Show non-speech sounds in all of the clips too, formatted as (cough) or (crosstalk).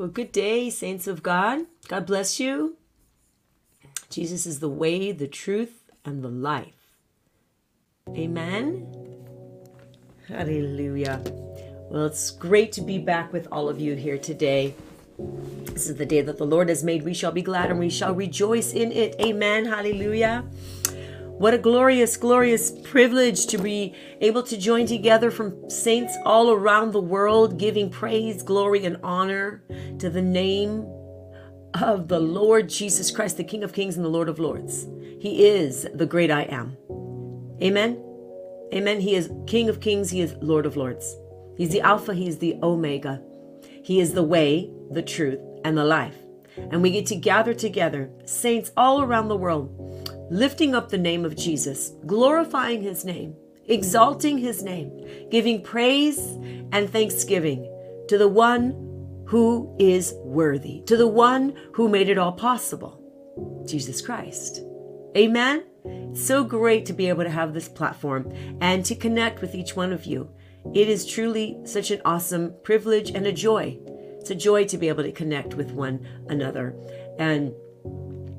Well, good day, saints of God. God bless you. Jesus is the way, the truth, and the life. Amen. Hallelujah. Well, it's great to be back with all of you here today. This is the day that the Lord has made. We shall be glad and we shall rejoice in it. Amen. Hallelujah. What a glorious, glorious privilege to be able to join together from saints all around the world, giving praise, glory, and honor to the name of the Lord Jesus Christ, the King of Kings and the Lord of Lords. He is the great I am. Amen. Amen. He is King of Kings, He is Lord of Lords. He's the Alpha, He is the Omega. He is the way, the truth, and the life. And we get to gather together, saints all around the world lifting up the name of Jesus, glorifying his name, exalting his name, giving praise and thanksgiving to the one who is worthy, to the one who made it all possible, Jesus Christ. Amen. So great to be able to have this platform and to connect with each one of you. It is truly such an awesome privilege and a joy. It's a joy to be able to connect with one another. And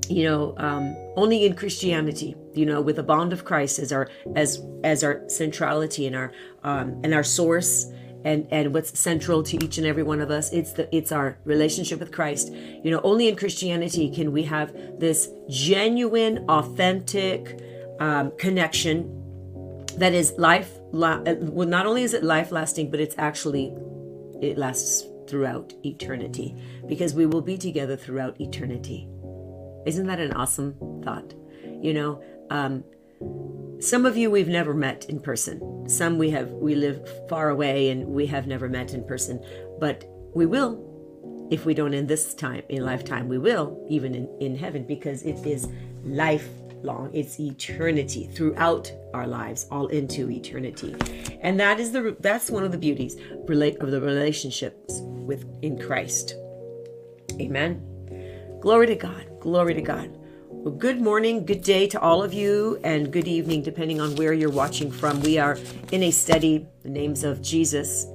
you know, um, only in Christianity, you know, with the bond of Christ as our as as our centrality and our um, and our source and and what's central to each and every one of us. It's the it's our relationship with Christ. You know only in Christianity can we have this genuine authentic um, connection that is life la- well not only is it life lasting but it's actually it lasts throughout eternity because we will be together throughout eternity isn't that an awesome thought? You know, um, some of you we've never met in person. Some we have we live far away and we have never met in person, but we will if we don't in this time in lifetime we will even in, in heaven because it is lifelong it's eternity throughout our lives all into eternity and that is the that's one of the beauties relate of the relationships with in christ amen glory to god Glory to God. Well, good morning, good day to all of you, and good evening, depending on where you're watching from. We are in a study, the names of Jesus.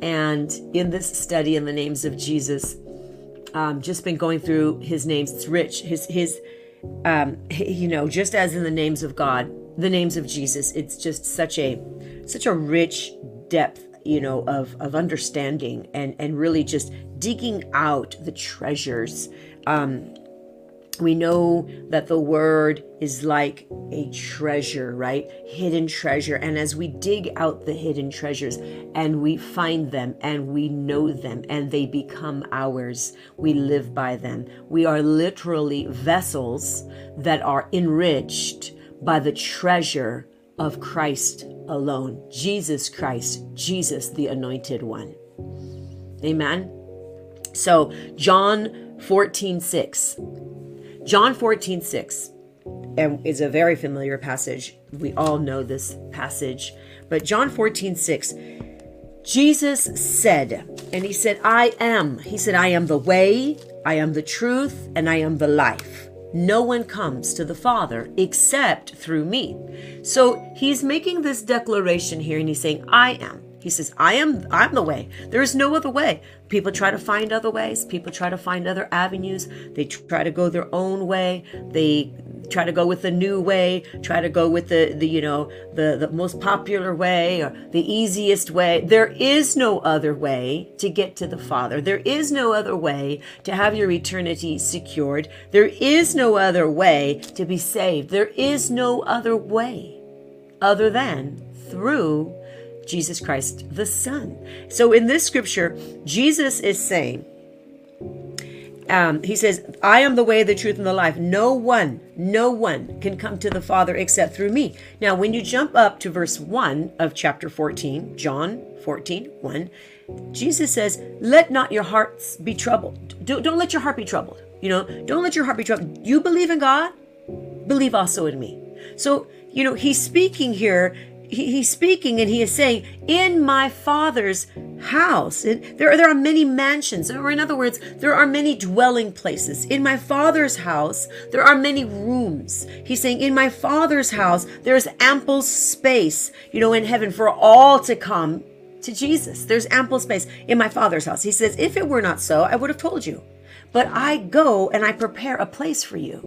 And in this study, in the names of Jesus, um, just been going through his names. It's rich. His, his, um, you know, just as in the names of God, the names of Jesus, it's just such a, such a rich depth you know of of understanding and and really just digging out the treasures um, we know that the word is like a treasure, right? Hidden treasure. And as we dig out the hidden treasures and we find them and we know them and they become ours, we live by them. We are literally vessels that are enriched by the treasure of Christ alone. Jesus Christ, Jesus, the anointed one. Amen. So, John 14 6. John 14 6 and is a very familiar passage. We all know this passage. But John 14 6, Jesus said, and he said, I am. He said, I am the way, I am the truth, and I am the life. No one comes to the Father except through me. So he's making this declaration here and he's saying, I am. He says, I am I'm the way. There is no other way. People try to find other ways. People try to find other avenues. They try to go their own way. They try to go with the new way, try to go with the, the you know, the, the most popular way or the easiest way. There is no other way to get to the Father. There is no other way to have your eternity secured. There is no other way to be saved. There is no other way other than through Jesus Christ the Son. So in this scripture, Jesus is saying, um, he says, I am the way, the truth, and the life. No one, no one can come to the Father except through me. Now, when you jump up to verse 1 of chapter 14, John 14, 1, Jesus says, Let not your hearts be troubled. Don't, don't let your heart be troubled. You know, don't let your heart be troubled. You believe in God, believe also in me. So, you know, he's speaking here he, he's speaking and he is saying, In my father's house. It, there, there are many mansions, or in other words, there are many dwelling places. In my father's house, there are many rooms. He's saying, In my father's house, there's ample space, you know, in heaven for all to come to Jesus. There's ample space in my Father's house. He says, If it were not so, I would have told you. But I go and I prepare a place for you.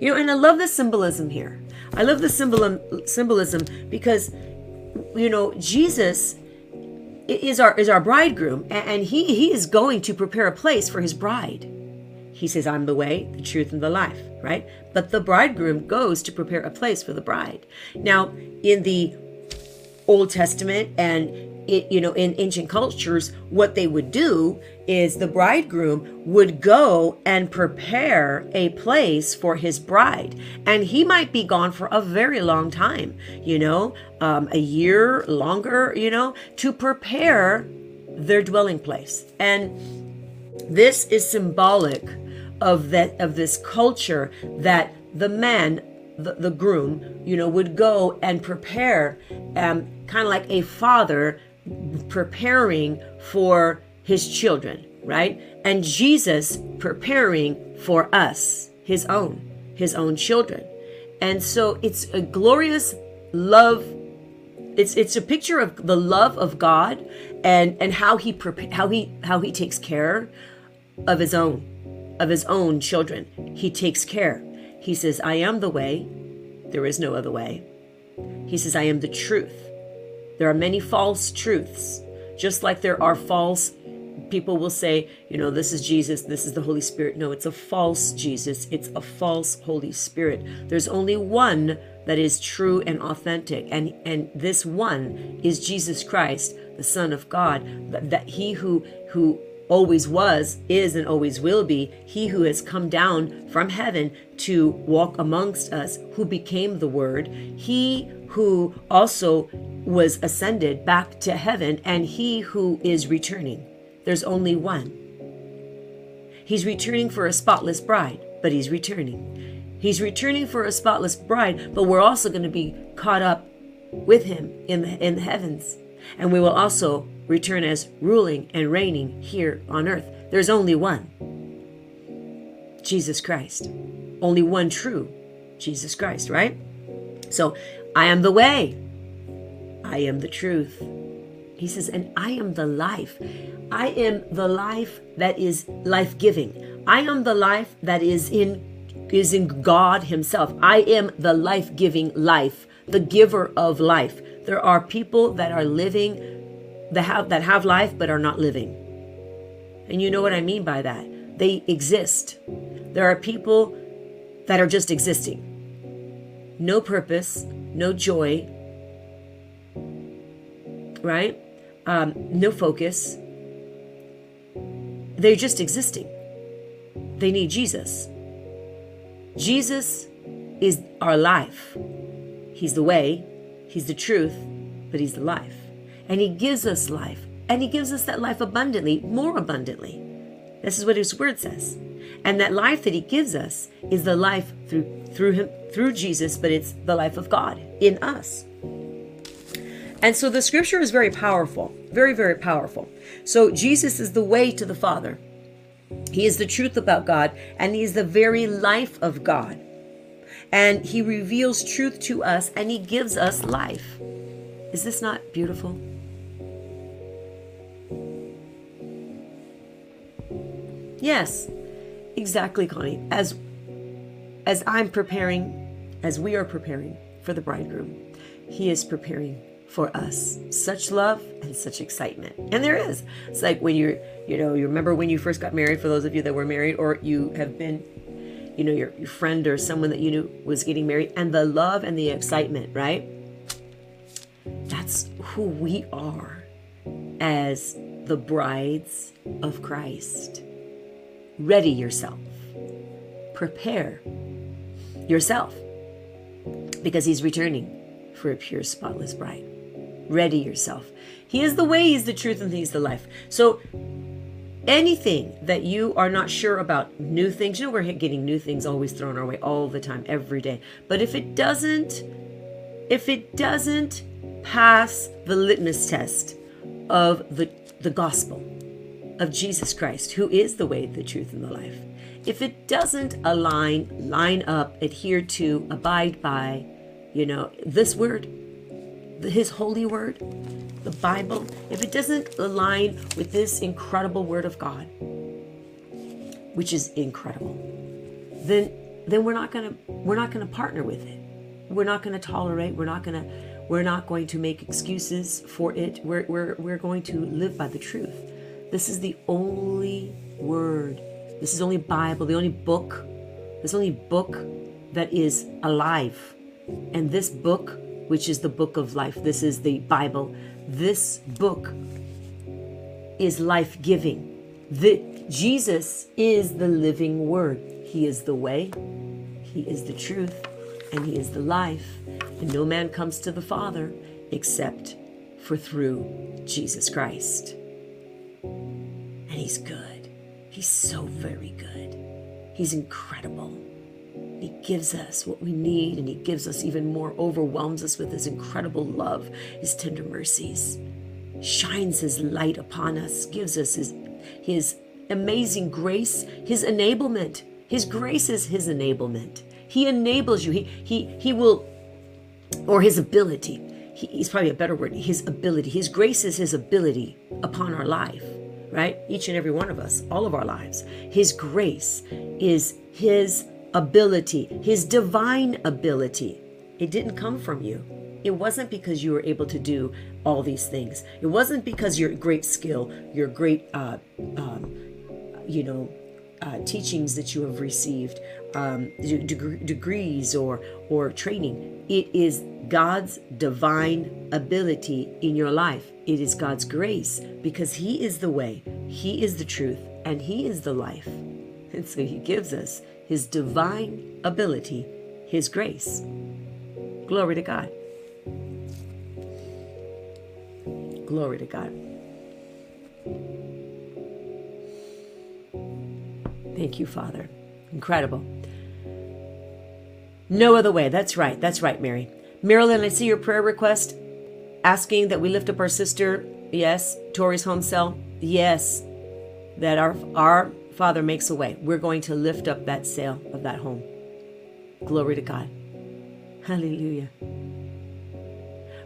You know, and I love the symbolism here. I love the symbolism symbolism because you know, Jesus is our is our bridegroom and he he is going to prepare a place for his bride. He says, I'm the way, the truth, and the life, right? But the bridegroom goes to prepare a place for the bride. Now, in the Old Testament and it, you know, in ancient cultures, what they would do is the bridegroom would go and prepare a place for his bride. And he might be gone for a very long time, you know, um, a year longer, you know, to prepare their dwelling place. And this is symbolic of that of this culture that the man the, the groom you know would go and prepare um, kind of like a father preparing for his children, right? And Jesus preparing for us, his own, his own children. And so it's a glorious love it's it's a picture of the love of God and and how he how he how he takes care of his own of his own children. He takes care. He says, "I am the way. There is no other way." He says, "I am the truth. There are many false truths, just like there are false people will say, you know, this is Jesus, this is the Holy Spirit. No, it's a false Jesus, it's a false Holy Spirit. There's only one that is true and authentic, and and this one is Jesus Christ, the Son of God, that, that he who who always was, is, and always will be, he who has come down from heaven to walk amongst us, who became the Word, he who also was ascended back to heaven, and he who is returning. There's only one. He's returning for a spotless bride, but he's returning. He's returning for a spotless bride, but we're also going to be caught up with him in the, in the heavens. And we will also return as ruling and reigning here on earth. There's only one Jesus Christ. Only one true Jesus Christ, right? So I am the way. I am the truth. He says, and I am the life. I am the life that is life giving. I am the life that is in is in God Himself. I am the life giving life, the giver of life. There are people that are living that have that have life but are not living. And you know what I mean by that. They exist. There are people that are just existing. No purpose, no joy, right? Um, no focus. They're just existing. They need Jesus. Jesus is our life. He's the way, He's the truth, but He's the life. And He gives us life. And He gives us that life abundantly, more abundantly. This is what His Word says. And that life that He gives us is the life through through Him through Jesus, but it's the life of God in us. And so the scripture is very powerful, very, very powerful. So Jesus is the way to the Father. He is the truth about God, and He is the very life of God. And He reveals truth to us, and He gives us life. Is this not beautiful? Yes, exactly, Connie. As as I'm preparing, as we are preparing for the bridegroom, He is preparing for us. Such love and such excitement. And there is. It's like when you're, you know, you remember when you first got married, for those of you that were married, or you have been, you know, your, your friend or someone that you knew was getting married, and the love and the excitement, right? That's who we are as the brides of Christ. Ready yourself. Prepare yourself because he's returning for a pure, spotless bride. Ready yourself. He is the way, He's the truth, and He's the life. So, anything that you are not sure about, new things, you know, we're getting new things always thrown our way all the time, every day. But if it doesn't, if it doesn't pass the litmus test of the, the gospel of Jesus Christ, who is the way, the truth, and the life, if it doesn't align, line up, adhere to, abide by, you know, this word, his holy word, the Bible, if it doesn't align with this incredible word of God, which is incredible, then then we're not to we're not to partner with it. We're not to tolerate, we're not to we're not going to make excuses for it. We're we're we're going to live by the truth. This is the only word. This is the only Bible, the only book. This only book that is alive. And this book, which is the book of life, this is the Bible. This book is life giving. Jesus is the living word. He is the way, He is the truth, and He is the life. And no man comes to the Father except for through Jesus Christ. And He's good. He's so very good. He's incredible. He gives us what we need, and He gives us even more, overwhelms us with His incredible love, His tender mercies, shines His light upon us, gives us His, his amazing grace, His enablement. His grace is His enablement. He enables you. He, he, he will, or His ability. He, he's probably a better word. His ability. His grace is His ability upon our life, right? Each and every one of us, all of our lives. His grace is His ability, his divine ability. It didn't come from you. It wasn't because you were able to do all these things. It wasn't because your great skill, your great, uh, um, you know, uh, teachings that you have received, um, deg- degrees or or training. It is God's divine ability in your life. It is God's grace because He is the way, He is the truth, and He is the life. (laughs) And so He gives us his divine ability, His grace. Glory to God. Glory to God. Thank you, Father. Incredible. No other way. That's right. That's right, Mary. Marilyn, I see your prayer request asking that we lift up our sister. Yes. Tori's home cell. Yes. That our our Father makes a way. We're going to lift up that sale of that home. Glory to God. Hallelujah.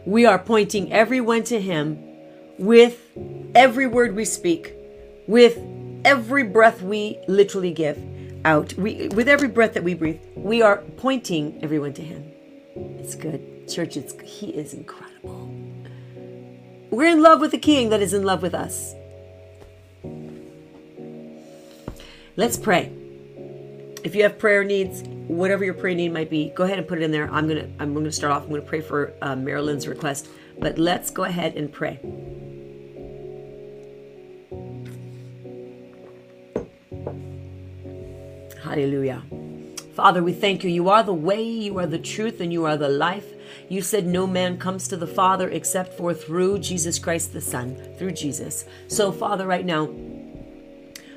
We are pointing everyone to Him with every word we speak, with every breath we literally give out, we, with every breath that we breathe. We are pointing everyone to Him. It's good. Church, it's, He is incredible. We're in love with the King that is in love with us. Let's pray. If you have prayer needs, whatever your prayer need might be, go ahead and put it in there. I'm gonna I'm gonna start off. I'm gonna pray for uh, Marilyn's request, but let's go ahead and pray. Hallelujah. Father, we thank you. You are the way, you are the truth, and you are the life. You said no man comes to the Father except for through Jesus Christ the Son, through Jesus. So, Father, right now,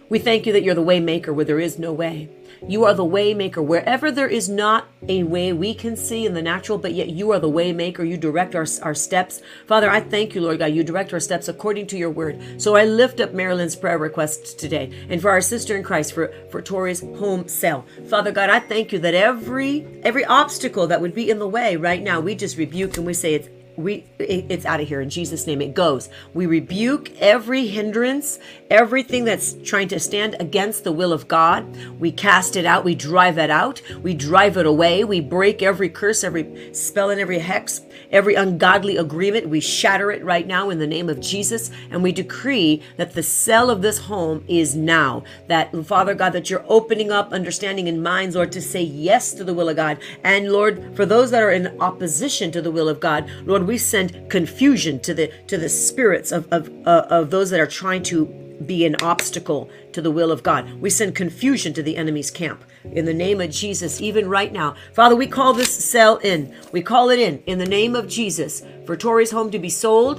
we thank you that you're the way maker where there is no way. You are the waymaker. wherever there is not a way we can see in the natural, but yet you are the waymaker. You direct our, our steps. Father, I thank you, Lord God. You direct our steps according to your word. So I lift up Marilyn's prayer requests today and for our sister in Christ, for, for Tori's home cell. Father God, I thank you that every every obstacle that would be in the way right now, we just rebuke and we say it's we it's out of here. In jesus name it goes. We rebuke every hindrance everything that's trying to stand against the will of god. We cast it out. We drive it out. We drive it away. We break every curse every spell and every hex every ungodly agreement. We shatter it right now in the name of jesus. And we decree that the cell of this home is now. That father god that you're opening up understanding in minds lord to say yes to the will of god. And lord for those that are in opposition to the will of god lord we send confusion to the to the spirits of of, uh, of those that are trying to be an obstacle to the will of God. We send confusion to the enemy's camp. In the name of Jesus, even right now. Father, we call this cell in. We call it in, in the name of Jesus, for Tori's home to be sold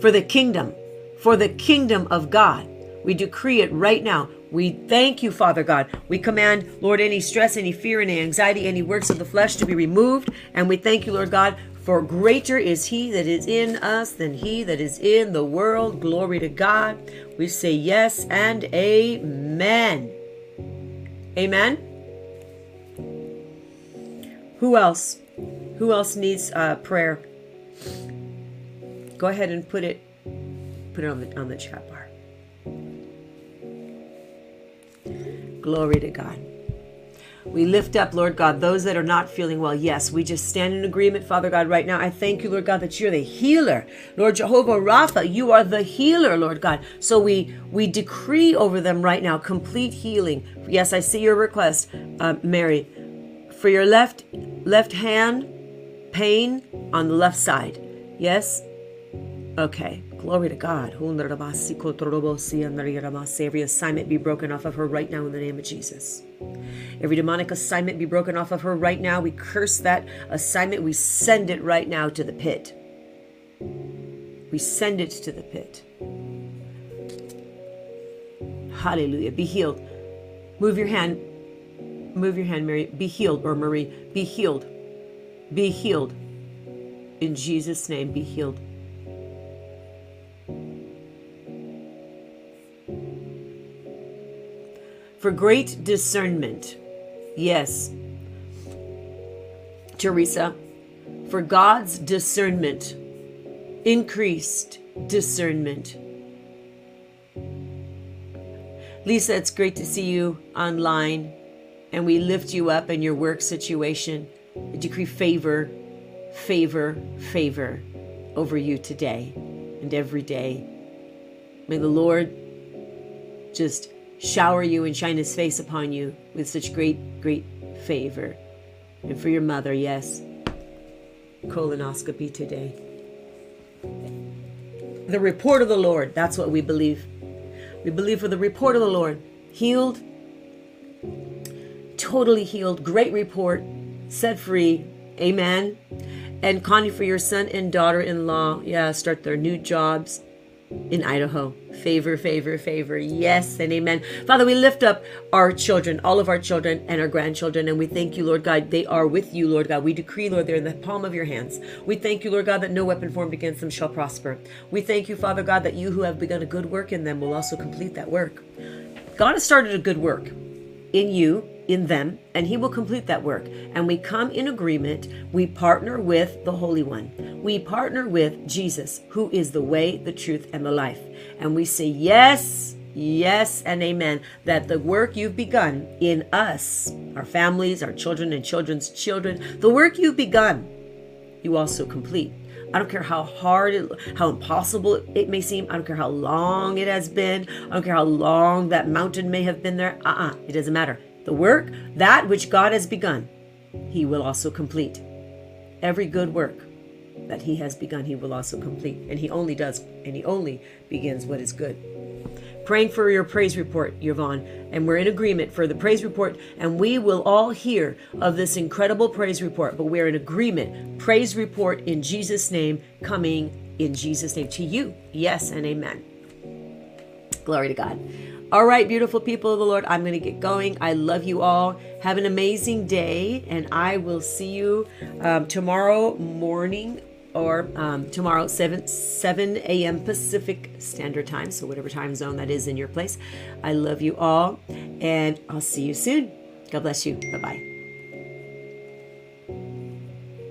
for the kingdom, for the kingdom of God. We decree it right now. We thank you, Father God. We command, Lord, any stress, any fear, any anxiety, any works of the flesh to be removed. And we thank you, Lord God, for greater is he that is in us than he that is in the world. Glory to God. We say yes and amen. Amen. Who else? Who else needs uh, prayer? Go ahead and put it put it on the on the chat bar. Glory to God. We lift up, Lord God, those that are not feeling well. Yes, we just stand in agreement, Father God, right now. I thank you, Lord God, that you're the healer. Lord Jehovah Rapha, you are the healer, Lord God. So we we decree over them right now complete healing. Yes, I see your request, uh, Mary, for your left left hand pain on the left side. Yes. Okay. Glory to God. Every assignment be broken off of her right now in the name of Jesus. Every demonic assignment be broken off of her right now. We curse that assignment. We send it right now to the pit. We send it to the pit. Hallelujah. Be healed. Move your hand. Move your hand, Mary. Be healed, or Marie. Be healed. Be healed. In Jesus' name, be healed. For great discernment. Yes. Teresa, for God's discernment, increased discernment. Lisa, it's great to see you online, and we lift you up in your work situation. I decree favor, favor, favor over you today and every day. May the Lord just shower you and shine his face upon you with such great, great favor. And for your mother, yes, colonoscopy today. The report of the Lord, that's what we believe. We believe for the report of the Lord. Healed, totally healed, great report, set free. Amen. And Connie, for your son and daughter in law, yeah, start their new jobs in Idaho. Favor, favor, favor. Yes and amen. Father, we lift up our children, all of our children and our grandchildren, and we thank you, Lord God. They are with you, Lord God. We decree, Lord, they're in the palm of your hands. We thank you, Lord God, that no weapon formed against them shall prosper. We thank you, Father God, that you who have begun a good work in them will also complete that work. God has started a good work in you in them, and He will complete that work. And we come in agreement. We partner with the Holy One. We partner with Jesus, who is the way, the truth, and the life. And we say, Yes, yes, and amen, that the work you've begun in us, our families, our children, and children's children, the work you've begun, you also complete. I don't care how hard, it, how impossible it may seem. I don't care how long it has been. I don't care how long that mountain may have been there. Uh uh-uh, uh it doesn't matter. The work, that which God has begun, he will also complete. Every good work that he has begun, he will also complete. And he only does, and he only begins what is good. Praying for your praise report, Yvonne, and we're in agreement for the praise report, and we will all hear of this incredible praise report, but we're in agreement. Praise report in Jesus' name, coming in Jesus' name to you. Yes and amen. Glory to God. All right, beautiful people of the Lord, I'm going to get going. I love you all. Have an amazing day, and I will see you um, tomorrow morning or um, tomorrow 7 7 a.m. Pacific Standard Time. So whatever time zone that is in your place. I love you all, and I'll see you soon. God bless you. Bye bye.